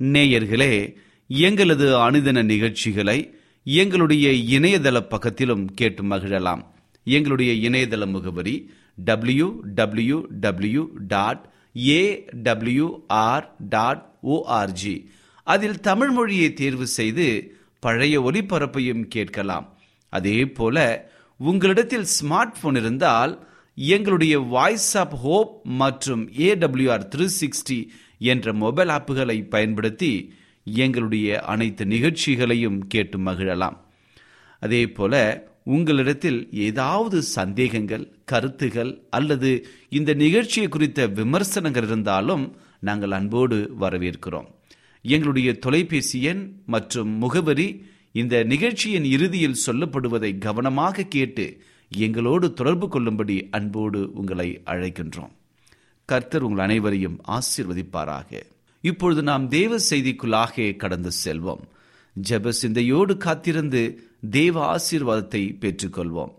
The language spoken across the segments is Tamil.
நேயர்களே எங்களது அனுதின நிகழ்ச்சிகளை எங்களுடைய இணையதள பக்கத்திலும் கேட்டு மகிழலாம். எங்களுடைய இணையதள முகவரி W W W dot A AWR dot ORG அதில் தமிழ் மொழியை தேர்வு செய்து பழைய ஒலிபரப்பையும் கேட்கலாம். அதே போல உங்களிடத்தில் ஸ்மார்ட் போன் இருந்தால் எங்களுடைய வாய்ஸ் ஆப் ஹோப் மற்றும் ஏடபிள்யூஆர் த்ரீ சிக்ஸ்டி என்ற மொபைல் ஆப்புகளை பயன்படுத்தி எங்களுடைய அனைத்து நிகழ்ச்சிகளையும் கேட்டு மகிழலாம். அதே போல உங்களிடத்தில் ஏதாவது சந்தேகங்கள் கருத்துகள் அல்லது இந்த நிகழ்ச்சியை குறித்த விமர்சனங்கள் இருந்தாலும் நாங்கள் அன்போடு வரவேற்கிறோம். எங்களுடைய தொலைபேசி எண் மற்றும் முகவரி இந்த நிகழ்ச்சியின் இறுதியில் சொல்லப்படுவதை கவனமாக கேட்டு எங்களோடு தொடர்பு கொள்ளும்படி அன்போடு உங்களை அழைக்கின்றோம். கர்த்தர் உங்கள் அனைவரையும் ஆசிர்வதிப்பாராக. இப்பொழுது நாம் தேவ செய்திக்குள்ளாக கடந்து செல்வோம். ஜெப சிந்தையோடு காத்திருந்து தேவ ஆசீர்வாதத்தை பெற்றுக்கொள்வோம்.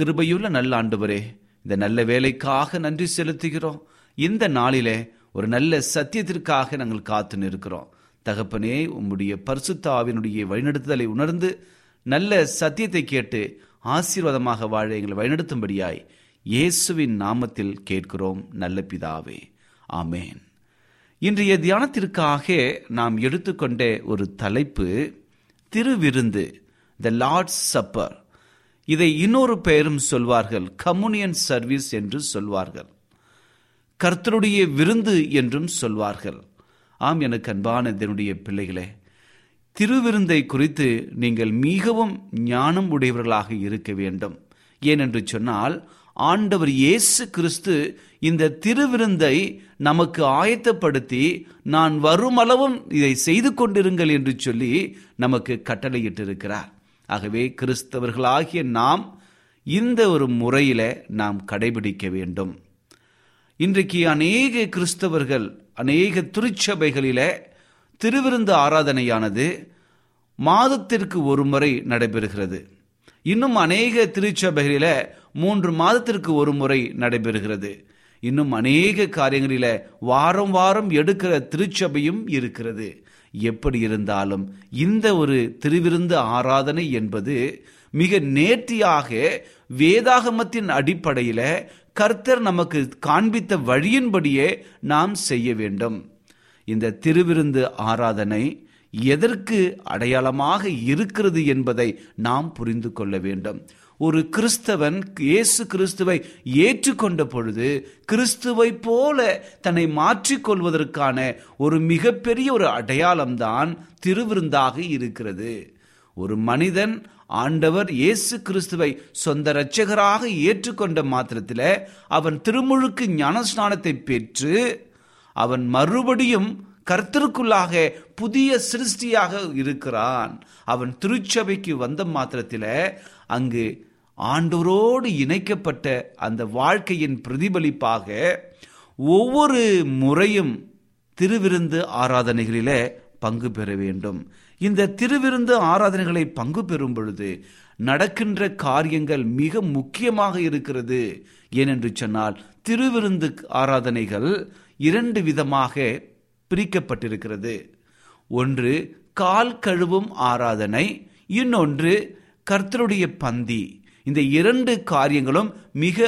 கிருபையுள்ள நல்ல ஆண்டவரே இந்த நல்ல வேலைக்காக நன்றி செலுத்துகிறோம். இந்த நாளிலே ஒரு நல்ல சத்தியத்திற்காக நாங்கள் காத்து நிற்கிறோம். தகப்பனே உம்முடைய பரிசுத்தாவினுடைய வழிநடத்துதலை உணர்ந்து நல்ல சத்தியத்தை கேட்டு ஆசீர்வாதமாக வாழ எங்களை வழிநடத்தும்படியாய் இயேசுவின் நாமத்தில் கேட்கிறோம் நல்ல பிதாவே. ஆமேன். இன்றைய தியானத்திற்காக நாம் எடுத்துக்கொண்ட ஒரு தலைப்பு திருவிருந்து த லார்ட்ஸ் சப்பர் இதை இன்னொரு பெயரும் சொல்வார்கள் கம்யூனியன் சர்வீஸ் என்று சொல்வார்கள். கர்த்தருடைய விருந்து என்றும் சொல்வார்கள். ஆம் எனக்கு அன்பான இதனுடைய பிள்ளைகளே திருவிருந்தை குறித்து நீங்கள் மிகவும் ஞானம் உடையவர்களாக இருக்க வேண்டும். ஏனென்று சொன்னால் ஆண்டவர் இயேசு கிறிஸ்து இந்த திருவிருந்தை நமக்கு ஆயத்தப்படுத்தி நான் வருமளவும் இதை செய்து கொண்டிருங்கள் என்று சொல்லி நமக்கு கட்டளையிட்டிருக்கிறார். ஆகவே கிறிஸ்தவர்களாகிய நாம் இந்த ஒரு முறையில நாம் கடைபிடிக்க வேண்டும். இன்றைக்கு அநேக கிறிஸ்தவர்கள் அநேக திருச்சபைகளில திருவிருந்து ஆராதனையானது மாதத்திற்கு ஒரு முறை நடைபெறுகிறது. இன்னும் அநேக திருச்சபைகளில் மூன்று மாதத்திற்கு ஒரு முறை நடைபெறுகிறது. இன்னும் அநேக காரியங்களில வாரம் வாரம் எடுக்கிற திருச்சபையும் இருக்கிறது. எப்படி இருந்தாலும் இந்த ஒரு திருவிருந்து ஆராதனை என்பது மிக நேர்த்தியாக வேதாகமத்தின் அடிப்படையில கர்த்தர் நமக்கு காண்பித்த வழியின்படியே நாம் செய்ய வேண்டும். இந்த திருவிருந்து ஆராதனை எதற்கு அடையாளமாக இருக்கிறது என்பதை நாம் புரிந்து கொள்ள வேண்டும். ஒரு கிறிஸ்தவன் இயேசு கிறிஸ்துவை ஏற்றுக்கொண்ட பொழுது கிறிஸ்துவை போல தன்னை மாற்றிக்கொள்வதற்கான ஒரு மிகப்பெரிய ஒரு அடையாளம்தான் திருவிருந்தாக இருக்கிறது. ஒரு மனிதன் ஆண்டவர் இயேசு கிறிஸ்துவை சொந்த இரட்சகராக ஏற்றுக்கொண்ட மாத்திரத்தில் அவன் திருமுழுக்கு ஞானஸ்நானத்தை பெற்று அவன் மறுபடியும் கர்த்தருக்குள்ளாக புதிய சிருஷ்டியாக இருக்கிறான். அவன் திருச்சபைக்கு வந்த மாத்திரத்தில் அங்கு ஆண்டோரோடு இணைக்கப்பட்ட அந்த வாழ்க்கையின் பிரதிபலிப்பாக ஒவ்வொரு முறையும் திருவிருந்து ஆராதனைகளில பங்கு பெற வேண்டும். இந்த திருவிருந்து ஆராதனைகளை பங்கு பெறும் பொழுது நடக்கின்ற காரியங்கள் மிக முக்கியமாக இருக்கிறது ஏனென்று சொன்னால் திருவிருந்து ஆராதனைகள் இரண்டு விதமாக பிரிக்கப்பட்டிருக்கிறது. ஒன்று கால் கழுவும் ஆராதனை இன்னொன்று கர்த்தருடைய பந்தி. இந்த இரண்டு காரியங்களும் மிக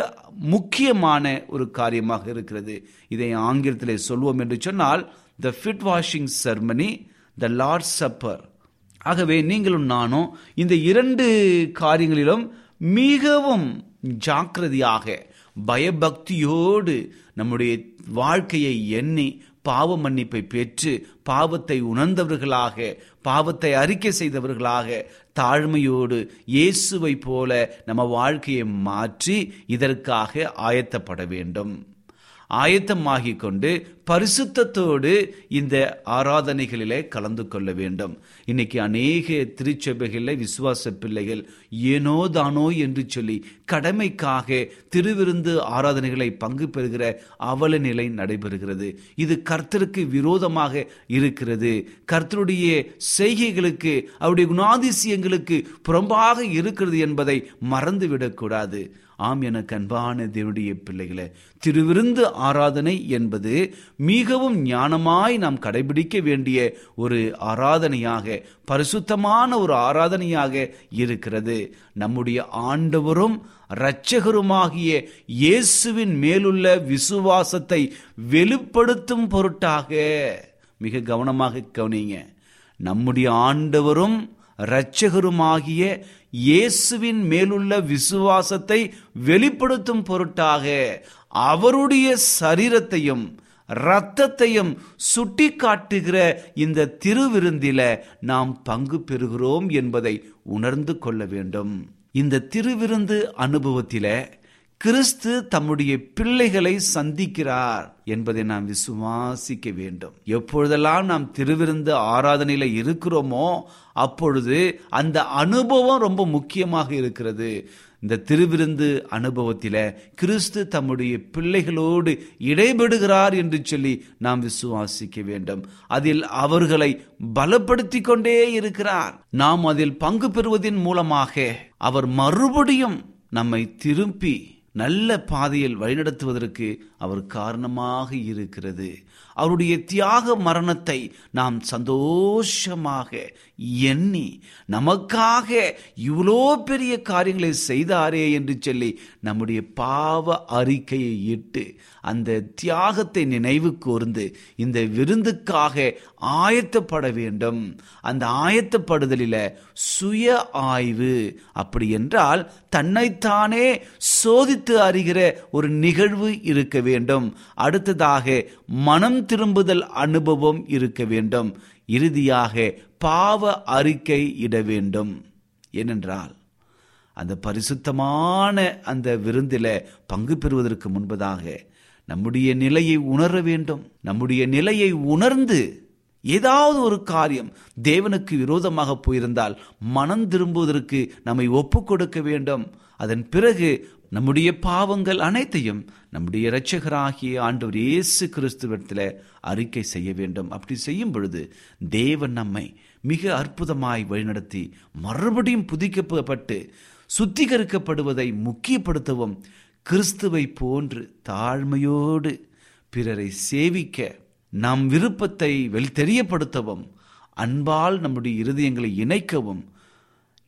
முக்கியமான ஒரு காரியமாக இருக்கிறது. இதை ஆங்கிலத்தில் சொல்வோம் என்று சொன்னால் the foot washing ceremony the Lord supper ஆகவே நீங்களும் நானும் இந்த இரண்டு காரியங்களிலும் மிகவும் ஜாக்கிரதையாக பயபக்தியோடு நம்முடைய வாழ்க்கையை எண்ணி பாவ மன்னிப்பை பெற்று பாவத்தை உணர்ந்தவர்களாக பாவத்தை அறிக்கை செய்தவர்களாக தாழ்மையோடு இயேசுவை போல நம்ம வாழ்க்கையை மாற்றி இதற்காக ஆயத்தப்பட வேண்டும். ஆயத்தமாகிக் கொண்டு பரிசுத்தத்தோடு இந்த ஆராதனைகளிலே கலந்து கொள்ள வேண்டும். இன்னைக்கு அநேக திருச்சபைகளில் விசுவாச பிள்ளைகள் ஏனோ தானோ என்று சொல்லி கடமைக்காக திருவிருந்து ஆராதனைகளை பங்கு பெறுகிற அவல நிலை நடைபெறுகிறது. இது கர்த்தருக்கு விரோதமாக இருக்கிறது. கர்த்தருடைய செய்கைகளுக்கு அவருடைய குணாதிசயங்களுக்கு புறம்பாக இருக்கிறது என்பதை மறந்துவிடக்கூடாது. ஆம் எனக்கு அன்பான தேவனுடைய பிள்ளைகளே திருவிருந்து ஆராதனை என்பது மிகவும் ஞானமாய் நாம் கடைபிடிக்க வேண்டிய ஒரு ஆராதனையாக பரிசுத்தமான ஒரு ஆராதனையாக இருக்கிறது. நம்முடைய ஆண்டவரும் இரட்சகருமாகிய இயேசுவின் மேலுள்ள விசுவாசத்தை வெளிப்படுத்தும் பொருட்டாக. மிக கவனமாக கவனிங்க நம்முடைய ஆண்டவரும் இரட்சகருமாகிய இயேசுவின் மேலுள்ள விசுவாசத்தை வெளிப்படுத்தும் பொருட்டாக அவருடைய சரீரத்தையும் இரத்தத்தையும் சுட்டி காட்டுகிற இந்த திருவிருந்தில நாம் பங்கு பெறுகிறோம் என்பதை உணர்ந்து கொள்ள வேண்டும். இந்த திருவிருந்து அனுபவத்தில கிறிஸ்து தம்முடைய பிள்ளைகளை சந்திக்கிறார் என்பதை நாம் விசுவாசிக்க வேண்டும். எப்பொழுதெல்லாம் நாம் திருவிருந்து ஆராதனையில இருக்கிறோமோ அப்பொழுது அந்த அனுபவம் ரொம்ப முக்கியமாக இருக்கிறது. இந்த திருவிருந்து அனுபவத்தில கிறிஸ்து தம்முடைய பிள்ளைகளோடு இடைபெடுகிறார் என்று சொல்லி நாம் விசுவாசிக்க வேண்டும். அதில் அவர்களை பலப்படுத்தி கொண்டே இருக்கிறார். நாம் அதில் பங்கு பெறுவதன் மூலமாக அவர் மறுபடியும் நம்மை திரும்பி நல்ல பாதையில் வழிநடத்துவதற்கு அவர் காரணமாக இருக்கிறது. அவருடைய தியாக மரணத்தை நாம் சந்தோஷமாக எண்ணி நமக்காக இவ்வளோ பெரிய காரியங்களை செய்தாரே என்று சொல்லி நம்முடைய பாவ அறிக்கையை இட்டு அந்த தியாகத்தை நினைவு கூர்ந்து இந்த விருந்துக்காக ஆயத்தப்பட வேண்டும். அந்த ஆயத்தப்படுதலில் சுய ஆய்வு. அப்படி என்றால் தன்னைத்தானே சோதித்து அறிகிற ஒரு நிகழ்வு இருக்க வேண்டும். அடுத்ததாக மனம் திரும்புதல் அனுபவம் இருக்க வேண்டும். இறுதியாக பாவ அறிக்கை இட வேண்டும். ஏனென்றால் அந்த பரிசுத்தமான அந்த விருந்தில பங்கு பெறுவதற்கு முன்பதாக நம்முடைய நிலையை உணர வேண்டும். நம்முடைய நிலையை உணர்ந்து ஏதாவது ஒரு காரியம் தேவனுக்கு விரோதமாக போயிருந்தால் மனம் திரும்புவதற்கு நம்மை ஒப்பு கொடுக்க வேண்டும். அதன் பிறகு நம்முடைய பாவங்கள் அனைத்தையும் நம்முடைய இரட்சகராகிய ஆண்டவர் இயேசு கிறிஸ்துவத்தில் அறிக்கை செய்ய வேண்டும். அப்படி செய்யும் பொழுது தேவன் நம்மை மிக அற்புதமாய் வழிநடத்தி மறுபடியும் புதிக்கப்பட்டு சுத்திகரிக்கப்படுவதை முக்கியப்படுத்தவும் கிறிஸ்துவை போன்று தாழ்மையோடு பிறரை சேவிக்க நம் விருப்பத்தை வெளி தெரியப்படுத்தவும் அன்பால் நம்முடைய இருதயங்களை இணைக்கவும்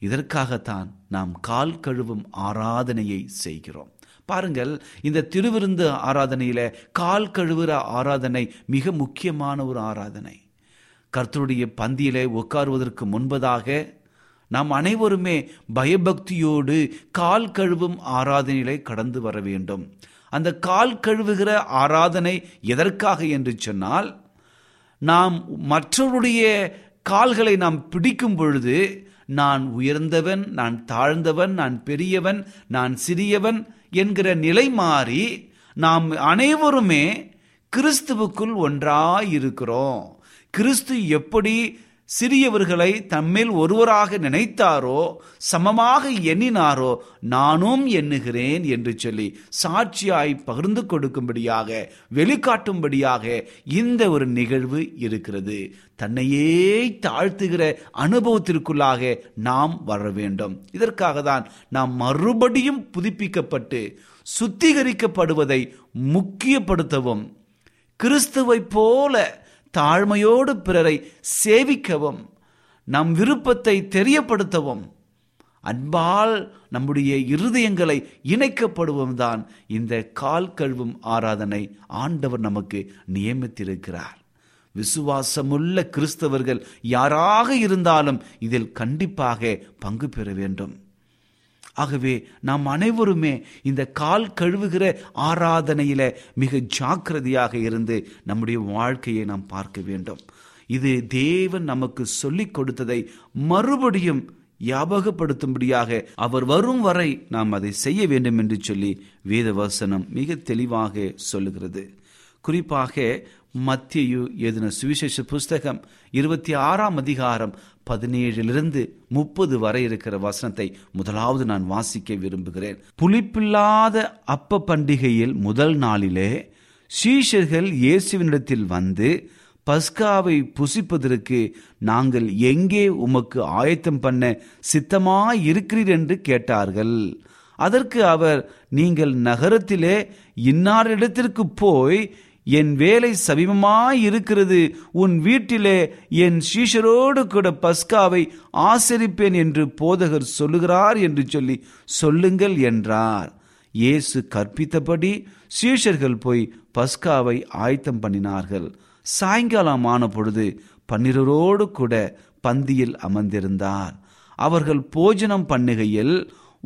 இதற்காகத்தான் நாம் கால் கழுவும் ஆராதனையை செய்கிறோம். பாருங்கள் இந்த திருவிருந்து ஆராதனையில கால் கழுவுற ஆராதனை மிக முக்கியமான ஒரு ஆராதனை. கர்த்தருடைய பந்தியிலே உட்காருவதற்கு முன்பதாக நாம் அனைவருமே பயபக்தியோடு கால் கழுவும் ஆராதனையிலே கடந்து வர வேண்டும். அந்த கால் கழுவுகிற ஆராதனை எதற்காக என்று சொன்னால் நாம் மற்றவருடைய கால்களை நாம் பிடிக்கும் பொழுது நான் உயர்ந்தவன் நான் தாழ்ந்தவன் நான் பெரியவன் நான் சிறியவன் என்கிற நிலை மாறி நாம் அனைவருமே கிறிஸ்துவுக்குள் ஒன்றாய் இருக்கிறோம் கிறிஸ்து எப்படி சிறியவர்களை தம்மில் ஒருவராக நினைத்தாரோ சமமாக எண்ணினாரோ நானும் எண்ணுகிறேன் என்று சொல்லி சாட்சியாய் பகிர்ந்து கொடுக்கும்படியாக வெளிக்காட்டும்படியாக இந்த ஒரு நிகழ்வு இருக்கிறது. தன்னையே தாழ்த்துகிற அனுபவத்திற்குள்ளாக நாம் வர வேண்டும். இதற்காக தான் நாம் மறுபடியும் புதுப்பிக்கப்பட்டு சுத்திகரிக்கப்படுவதை முக்கியப்படுத்தவும் கிறிஸ்துவைப் போல தாழ்மையோடு பிறரை சேவிக்கவும் நம் விருப்பத்தை தெரியப்படுத்தவும் அன்பால் நம்முடைய இருதயங்களை இணைக்கப்படுவோம் தான் இந்த கால் கழுவும் ஆராதனை ஆண்டவர் நமக்கு நியமித்திருக்கிறார். விசுவாசமுள்ள கிறிஸ்தவர்கள் யாராக இருந்தாலும் இதில் கண்டிப்பாக பங்கு பெற வேண்டும். ஆகவே நாம் அனைவருமே இந்த கால் கழுவுகிற ஆராதனையில மிக ஜாக்கிரதையாக இருந்து நம்முடைய வாழ்க்கையை நாம் பார்க்க வேண்டும். இது தேவன் நமக்கு சொல்லிக் கொடுத்ததை மறுபடியும் ஞாபகப்படுத்தும்படியாக அவர் வரும் வரை நாம் அதை செய்ய வேண்டும் என்று சொல்லி வேதவசனம் மிக தெளிவாக சொல்லுகிறது. குறிப்பாக மத்தியு எழுதின சுவிசேஷ புஸ்தகம் இருபத்தி ஆறாம் அதிகாரம் பதினேழிலிருந்து முப்பது வரை இருக்கிற வசனத்தை முதலாவது நான் வாசிக்க விரும்புகிறேன். புளிப்பில்லாத அப்ப பண்டிகையில் முதல் நாளிலே சீஷர்கள் இயேசுவினிடத்தில் வந்து பஸ்காவை புசிப்பதற்கு நாங்கள் எங்கே உமக்கு ஆயத்தம் பண்ண சித்தமாய் இருக்கிறீர் என்று கேட்டார்கள். அதற்கு அவர் நீங்கள் நகரத்திலே இன்னாரிடத்திற்கு போய் என் வேலை சமீபமாய் இருக்கிறது. உன் வீட்டிலே என் சீஷரோடு கூட பஸ்காவை ஆசரிப்பேன் என்று போதகர் சொல்லுகிறார் என்று சொல்லி சொல்லுங்கள் என்றார். இயேசு கற்பித்தபடி சீஷர்கள் போய் பஸ்காவை ஆயத்தம் பண்ணினார்கள். சாயங்காலம் ஆன பொழுது பன்னிரரோடு கூட பந்தியில் அமர்ந்திருந்தார். அவர்கள் போஜனம் பண்ணுகையில்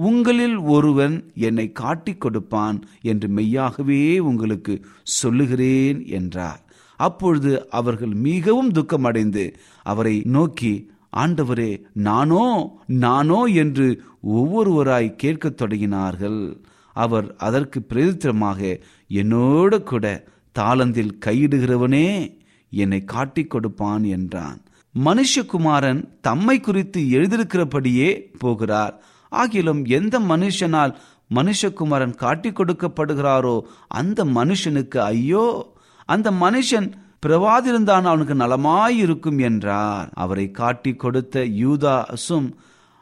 உங்களில் ஒருவன் என்னை காட்டிக் கொடுப்பான் என்று மெய்யாகவே உங்களுக்கு சொல்லுகிறேன் என்றார். அப்பொழுது அவர்கள் மிகவும் துக்கமடைந்து அவரை நோக்கி ஆண்டவரே நானோ நானோ என்று ஒவ்வொருவராய் கேட்கத் தொடங்கினார்கள். அவர் அதற்கு பிரதித்திரமாக என்னோடு கூட தாளந்தில் கையிடுகிறவனே என்னை காட்டிக் கொடுப்பான் என்றான். மனுஷகுமாரன் தம்மை குறித்து எழுதியிருக்கிறபடியே போகிறார். ஆகிலும் எந்த மனுஷனால் மனுஷகுமாரன் காட்டி கொடுக்கப்படுகிறாரோ அந்த மனுஷனுக்கு ஐயோ அந்த மனுஷன் பிறவாதிருந்தான் அவனுக்கு நலமாயிருக்கும் என்றார். அவரை காட்டி கொடுத்த யூதாசும்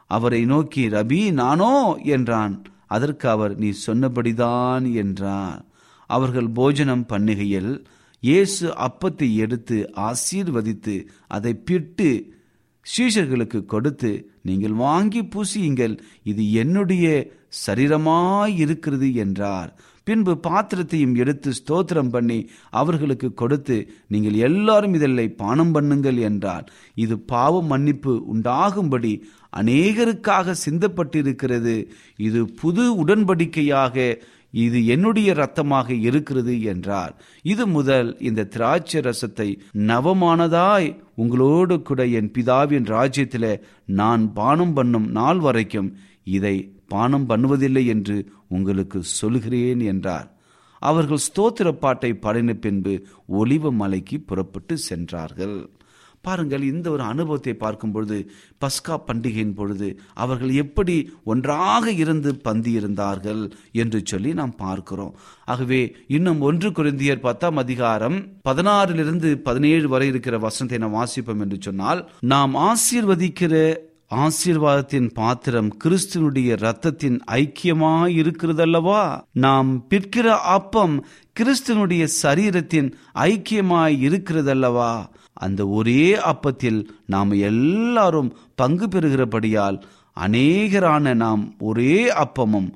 அவரை நோக்கி ரபி நானோ? என்றான். அதற்கு அவர் நீ சொன்னபடிதான் என்றார். அவர்கள் போஜனம் பண்ணுகையில் இயேசு அப்பத்தை எடுத்து ஆசீர்வதித்து அதை பிட்டு சீஷர்களுக்கு கொடுத்து நீங்கள் வாங்கி பூசியுங்கள். இது என்னுடைய சரீரமாய் இருக்கிறது என்றார். பின்பு பாத்திரத்தையும் எடுத்து ஸ்தோத்திரம் பண்ணி அவர்களுக்கு கொடுத்து நீங்கள் எல்லாரும் இதல்லை பானம் பண்ணுங்கள் என்றார். இது பாவ மன்னிப்பு உண்டாகும்படி அநேகருக்காக சிந்தப்பட்டிருக்கிறது. இது புது உடன்படிக்கையாக இது என்னுடைய ரத்தமாக இருக்கிறது என்றார். இது முதல் இந்த திராட்சை ரசத்தை நவமானதாய் உங்களோடு கூட என் பிதாவின் ராஜ்யத்தில் நான் பானம் பண்ணும் நாள் வரைக்கும் இதை பானம் பண்ணுவதில்லை என்று உங்களுக்கு சொல்கிறேன் என்றார். அவர்கள் ஸ்தோத்திர பாட்டை பாடின பின்பு ஒளிவ மலைக்கு புறப்பட்டு சென்றார்கள். பாருங்கள் இந்த ஒரு அனுபவத்தை பார்க்கும் பொழுது பஸ்கா பண்டிகையின் பொழுது அவர்கள் எப்படி ஒன்றாக இருந்து பந்தியிருந்தார்கள் என்று சொல்லி நாம் பார்க்கிறோம். ஆகவே இன்னும் ஒன்று குருந்தியர் பத்தாம் அதிகாரம் பதினாறிலிருந்து பதினேழு வரை இருக்கிற வசனத்தை நாம் வாசிப்போம் என்று சொன்னால் நாம் ஆசீர்வதிக்கிற ஆசீர்வாதத்தின் பாத்திரம் கிறிஸ்துவனுடைய ரத்தத்தின் ஐக்கியமாய் இருக்கிறதல்லவா? நாம் பிற்கிற அப்பம் கிறிஸ்துவனுடைய சரீரத்தின் ஐக்கியமாய் இருக்கிறதல்லவா? அந்த ஒரே அப்பத்தில் நாம் எல்லாரும் பங்கு பெறுகிறபடியால் அநேகரான நாம் ஒரே அப்பமும்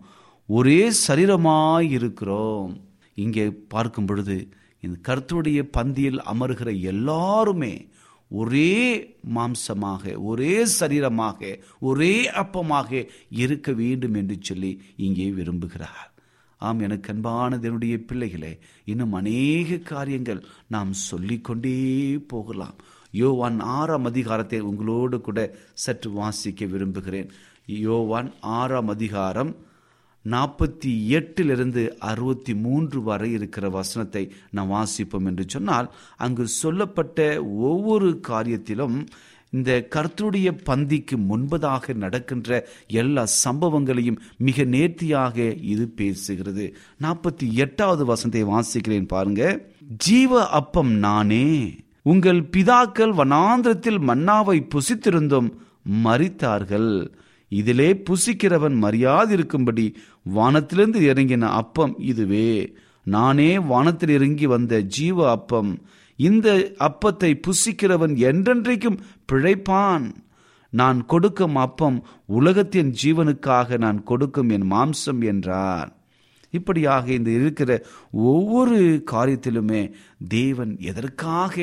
ஒரே சரீரமாய் இருக்கிறோம் இங்கே பார்க்கும் பொழுது இந்த கருத்துடைய பந்தியில் அமர்கிற எல்லாருமே ஒரே மாம்சமாக ஒரே சரீரமாக ஒரே அப்பமாக இருக்க வேண்டும் என்று சொல்லி இங்கே விரும்புகிறார். ஆம் எனக்கு அன்பான என்னுடைய பிள்ளைகளே இன்னும் அநேக காரியங்கள் நாம் சொல்லிக்கொண்டே போகலாம். யோவான் ஆறாம் அதிகாரத்தை உங்களோடு கூட சற்று வாசிக்க விரும்புகிறேன். யோவான் ஆறாம் அதிகாரம் நாற்பத்தி எட்டிலிருந்து அறுபத்தி மூன்று வரை இருக்கிற வசனத்தை நாம் வாசிப்போம் என்று சொன்னால் அங்கு சொல்லப்பட்ட ஒவ்வொரு காரியத்திலும் இந்த கர்த்தருடைய பந்திக்கு முன்பதாக நடக்கின்ற எல்லா சம்பவங்களையும் மிக நேர்த்தியாக இது பேசுகிறது. நாற்பத்தி எட்டாவது வசந்தை வாசிக்கிறேன் பாருங்க. ஜீவ அப்பம் நானே உங்கள் பிதாக்கள் வனாந்திரத்தில் மன்னாவை புசித்திருந்தும் மறித்தார்கள் இதிலே புசிக்கிறவன் மரியாதிருக்கும்படி வானத்திலிருந்து இறங்கின அப்பம் இதுவே. நானே வானத்தில் இறங்கி வந்த ஜீவ அப்பம் இந்த அப்பத்தை புசிக்கிறவன் என்றென்றைக்கும் பிழைப்பான். நான் கொடுக்கும் அப்பம் உலகத்தின் ஜீவனுக்காக நான் கொடுக்கும் என் மாம்சம் என்றார். இப்படியாக இந்த இருக்கிற ஒவ்வொரு காரியத்திலுமே தேவன் எதற்காக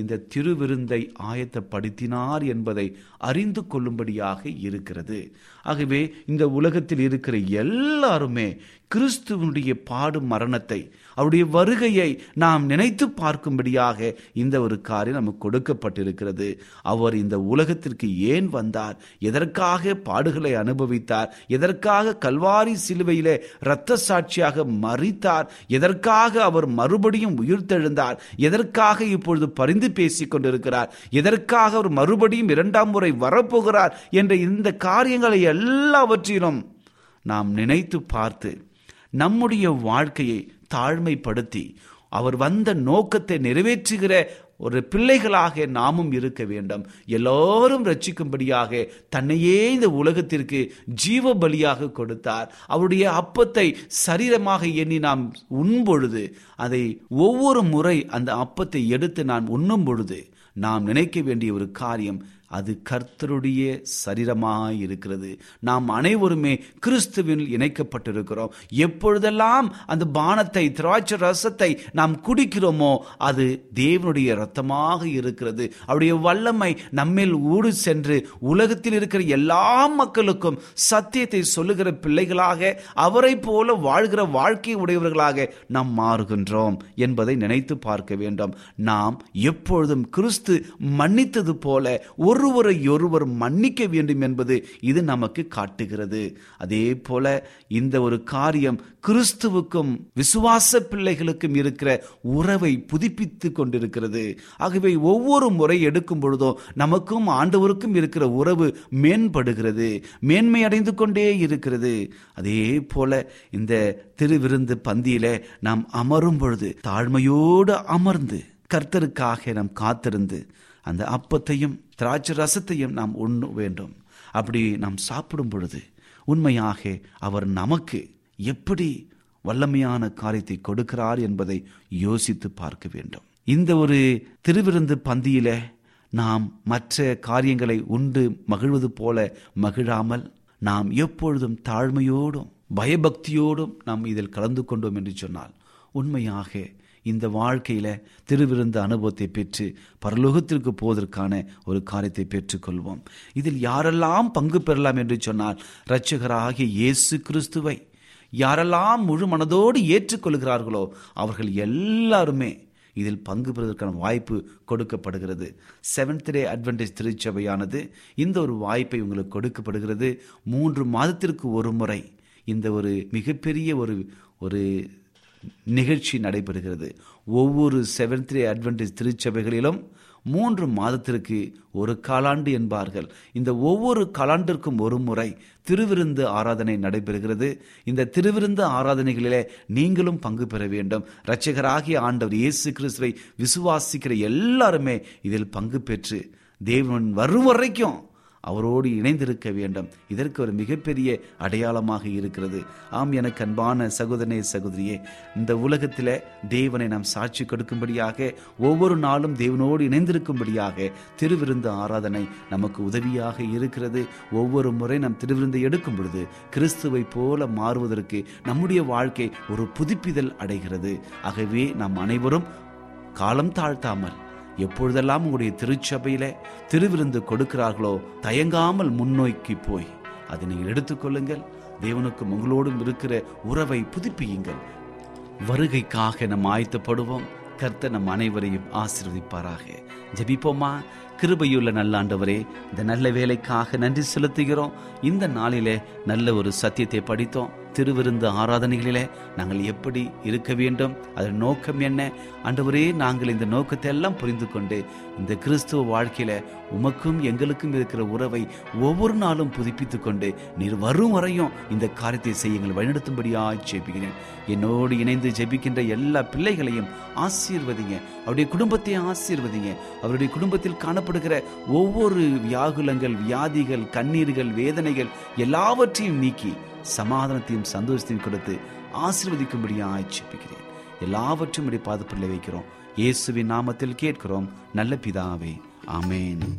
இந்த திருவிருந்தை ஆயத்தப்படுத்தினார் என்பதை அறிந்து கொள்ளும்படியாக இருக்கிறது. ஆகவே இந்த உலகத்தில் இருக்கிற எல்லாருமே கிறிஸ்துவனுடைய பாடு மரணத்தை அவருடைய வருகையை நாம் நினைத்து பார்க்கும்படியாக இந்த ஒரு காரியம் நமக்கு கொடுக்கப்பட்டிருக்கிறது. அவர் இந்த உலகத்திற்கு ஏன் வந்தார்? எதற்காக பாடுகளை அனுபவித்தார்? எதற்காக கல்வாரி சிலுவையிலே இரத்த சாட்சியாக மறித்தார் எதற்காக அவர் மறுபடியும் உயிர்த்தெழுந்தார்? எதற்காக இப்பொழுது பரிந்து பேசிக் கொண்டிருக்கிறார்? எதற்காக அவர் மறுபடியும் இரண்டாம் முறை வரப்போகிறார்? என்ற இந்த காரியங்களை எல்லாவற்றிலும் நாம் நினைத்து பார்த்து நம்முடைய வாழ்க்கையை தாழ்மைப்படுத்தி அவர் வந்த நோக்கத்தை நிறைவேற்றுகிற ஒரு பிள்ளைகளாக நாமும் இருக்க வேண்டும். எல்லோரும் ரட்சிக்கும்படியாக தன்னையே இந்த உலகத்திற்கு ஜீவ பலியாக கொடுத்தார். அவருடைய அப்பத்தை சரீரமாக எண்ணி நாம் உண்பொழுது அதை ஒவ்வொரு முறை அந்த அப்பத்தை எடுத்து நான் உண்ணும் பொழுது நாம் நினைக்க வேண்டிய ஒரு காரியம் அது கர்த்தருடைய சரீரமாக இருக்கிறது. நாம் அனைவருமே கிறிஸ்துவில் இணைக்கப்பட்டிருக்கிறோம். எப்பொழுதெல்லாம் அந்த பானத்தை திராட்சை ரசத்தை நாம் குடிக்கிறோமோ அது தேவனுடைய ரத்தமாக இருக்கிறது. அவருடைய வல்லமை நம்மில் ஊடு சென்று உலகத்தில் இருக்கிற எல்லா மக்களுக்கும் சத்தியத்தை சொல்லுகிற பிள்ளைகளாக அவரை போல வாழ்கிற வாழ்க்கை உடையவர்களாக நாம் மாறுகின்றோம் என்பதை நினைத்து பார்க்க வேண்டும். நாம் எப்பொழுதும் கிறிஸ்து மன்னித்தது போல ஒரு ஒருவரை ஒருவர் மன்னிக்க வேண்டும் என்பது இது நமக்கு காட்டுகிறது. அதே போல இந்த ஒரு காரியம் கிறிஸ்துவுக்கும் விசுவாச பிள்ளைகளுக்கும் இருக்கிற உறவை புதுப்பித்து கொண்டிருக்கிறது. ஆகவே ஒவ்வொரு முறை எடுக்கும் பொழுதோ நமக்கும் ஆண்டவருக்கும் இருக்கிற உறவு மேம்படுகிறது மேன்மை அடைந்து கொண்டே இருக்கிறது. அதே போல இந்த திருவிருந்து பந்தியில நாம் அமரும் பொழுது தாழ்மையோடு அமர்ந்து கர்த்தருக்காக நாம் காத்திருந்து அந்த அப்பத்தையும் திராட்சை ரசத்தையும் நாம் உண்ண வேண்டும். அப்படி நாம் சாப்பிடும் பொழுது உண்மையாக அவர் நமக்கு எப்படி வல்லமையான காரியத்தை கொடுக்கிறார் என்பதை யோசித்து பார்க்க வேண்டும். இந்த ஒரு திருவிருந்து பந்தியில நாம் மற்ற காரியங்களை உண்டு மகிழ்வது போல மகிழாமல் நாம் எப்பொழுதும் தாழ்மையோடும் பயபக்தியோடும் நாம் இதில் கலந்து கொண்டோம் என்று சொன்னால் உண்மையாக இந்த வாழ்க்கையில திருவிருந்த அனுபவத்தை பெற்று பரலோகத்திற்கு போவதற்கான ஒரு காரியத்தை பெற்றுக்கொள்வோம். இதில் யாரெல்லாம் பங்கு பெறலாம் என்று சொன்னால் இரட்சகராகிய இயேசு கிறிஸ்துவை யாரெல்லாம் முழு மனதோடு ஏற்றுக்கொள்கிறார்களோ அவர்கள் எல்லாருமே இதில் பங்கு பெறுவதற்கான வாய்ப்பு கொடுக்கப்படுகிறது. செவன்த் டே அட்வென்டேஜ் திருச்சபையானது இந்த ஒரு வாய்ப்பை உங்களுக்கு கொடுக்கப்படுகிறது. மூன்று மாதத்திற்கு ஒரு முறை இந்த ஒரு மிகப்பெரிய ஒரு ஒரு நிகழ்ச்சி நடைபெறுகிறது. ஒவ்வொரு செவன்த் டே அட்வென்டேஜ் திருச்சபைகளிலும் மூன்று மாதத்திற்கு ஒரு காலாண்டு என்பார்கள். இந்த ஒவ்வொரு காலாண்டிற்கும் ஒரு முறை திருவிருந்து ஆராதனை நடைபெறுகிறது. இந்த திருவிருந்து ஆராதனைகளிலே நீங்களும் பங்கு பெற வேண்டும். இரட்சகராகிய ஆண்டவர் இயேசு கிறிஸ்துவை விசுவாசிக்கிற எல்லாருமே இதில் பங்கு பெற்று தேவன் வரும் வரைக்கும் அவரோடு இணைந்திருக்க வேண்டும். இதற்கு ஒரு மிகப்பெரிய அடையாளமாக இருக்கிறது. ஆம் எனக்கு அன்பான சகோதரனே சகோதரியே இந்த உலகத்தில் தேவனை நாம் சாட்சி கொடுக்கும்படியாக ஒவ்வொரு நாளும் தேவனோடு இணைந்திருக்கும்படியாக திருவிருந்து ஆராதனை நமக்கு உதவியாக இருக்கிறது. ஒவ்வொரு முறை நாம் திருவிருந்தை எடுக்கும் பொழுது கிறிஸ்துவை போல மாறுவதற்கு நம்முடைய வாழ்க்கை ஒரு புதுப்பிதல் அடைகிறது. ஆகவே நாம் அனைவரும் காலம் தாழ்த்தாமல் எப்பொழுதெல்லாம் உங்களுடைய திருச்சபையில திருவிருந்து கொடுக்கிறார்களோ தயங்காமல் முன்னோக்கி போய் அதை நீங்கள் எடுத்துக்கொள்ளுங்கள். தேவனுக்கும் உங்களோடும் இருக்கிற உறவை புதுப்பியுங்கள். வருகைக்காக நாம் ஆயத்தப்படுவோம். கர்த்த நம் அனைவரையும் ஆசிர்வதிப்பாராக. ஜபிப்போமா? கிருபையுள்ள நல்லாண்டவரே இந்த நல்ல வேலைக்காக நன்றி செலுத்துகிறோம். இந்த நாளிலே நல்ல ஒரு சத்தியத்தை படித்தோம். திருவிருந்து ஆராதனைகளிலே நாங்கள் எப்படி இருக்க வேண்டும்? அதன் நோக்கம் என்ன? அன்றுவரே நாங்கள் இந்த நோக்கத்தை எல்லாம் புரிந்து கொண்டு இந்த கிறிஸ்துவ வாழ்க்கையில உமக்கும் எங்களுக்கும் இருக்கிற உறவை ஒவ்வொரு நாளும் புதுப்பித்துக் கொண்டு நீர் வரும் வரையும் இந்த காரியத்தை செய்ய எங்களை வழிநடத்தும்படியாக ஜெபிக்கிறேன். என்னோடு இணைந்து ஜெபிக்கின்ற எல்லா பிள்ளைகளையும் ஆசீர்வதிங்க. அவருடைய குடும்பத்தை ஆசீர்வதிங்க. அவருடைய குடும்பத்தில் காணப்படுகிற ஒவ்வொரு வியாகுலங்கள் வியாதிகள் கண்ணீர்கள் வேதனைகள் எல்லாவற்றையும் நீக்கி சமாதானத்தையும் சந்தோஷத்தையும் கொடுத்து ஆசிர்வதிக்கும்படியாக ஜெபிக்கிறேன். எல்லாவற்றையும் உடைய பாதுப்பில் வைக்கிறோம். இயேசுவின் நாமத்தில் கேட்கிறோம். நல்ல பிதாவே. ஆமென்.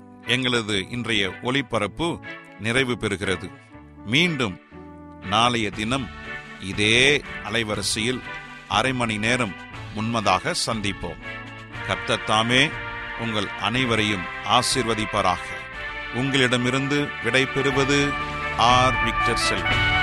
எங்களது இன்றைய ஒளிபரப்பு நிறைவு பெறுகிறது. மீண்டும் நாளைய தினம் இதே அலைவரிசையில் அரை மணி நேரம் முன்மதாக சந்திப்போம். கர்த்தர் தாமே உங்கள் அனைவரையும் ஆசிர்வதிப்பாராக. உங்களிடமிருந்து விடை பெறுவது ஆர். விக்டர் செல்வன்.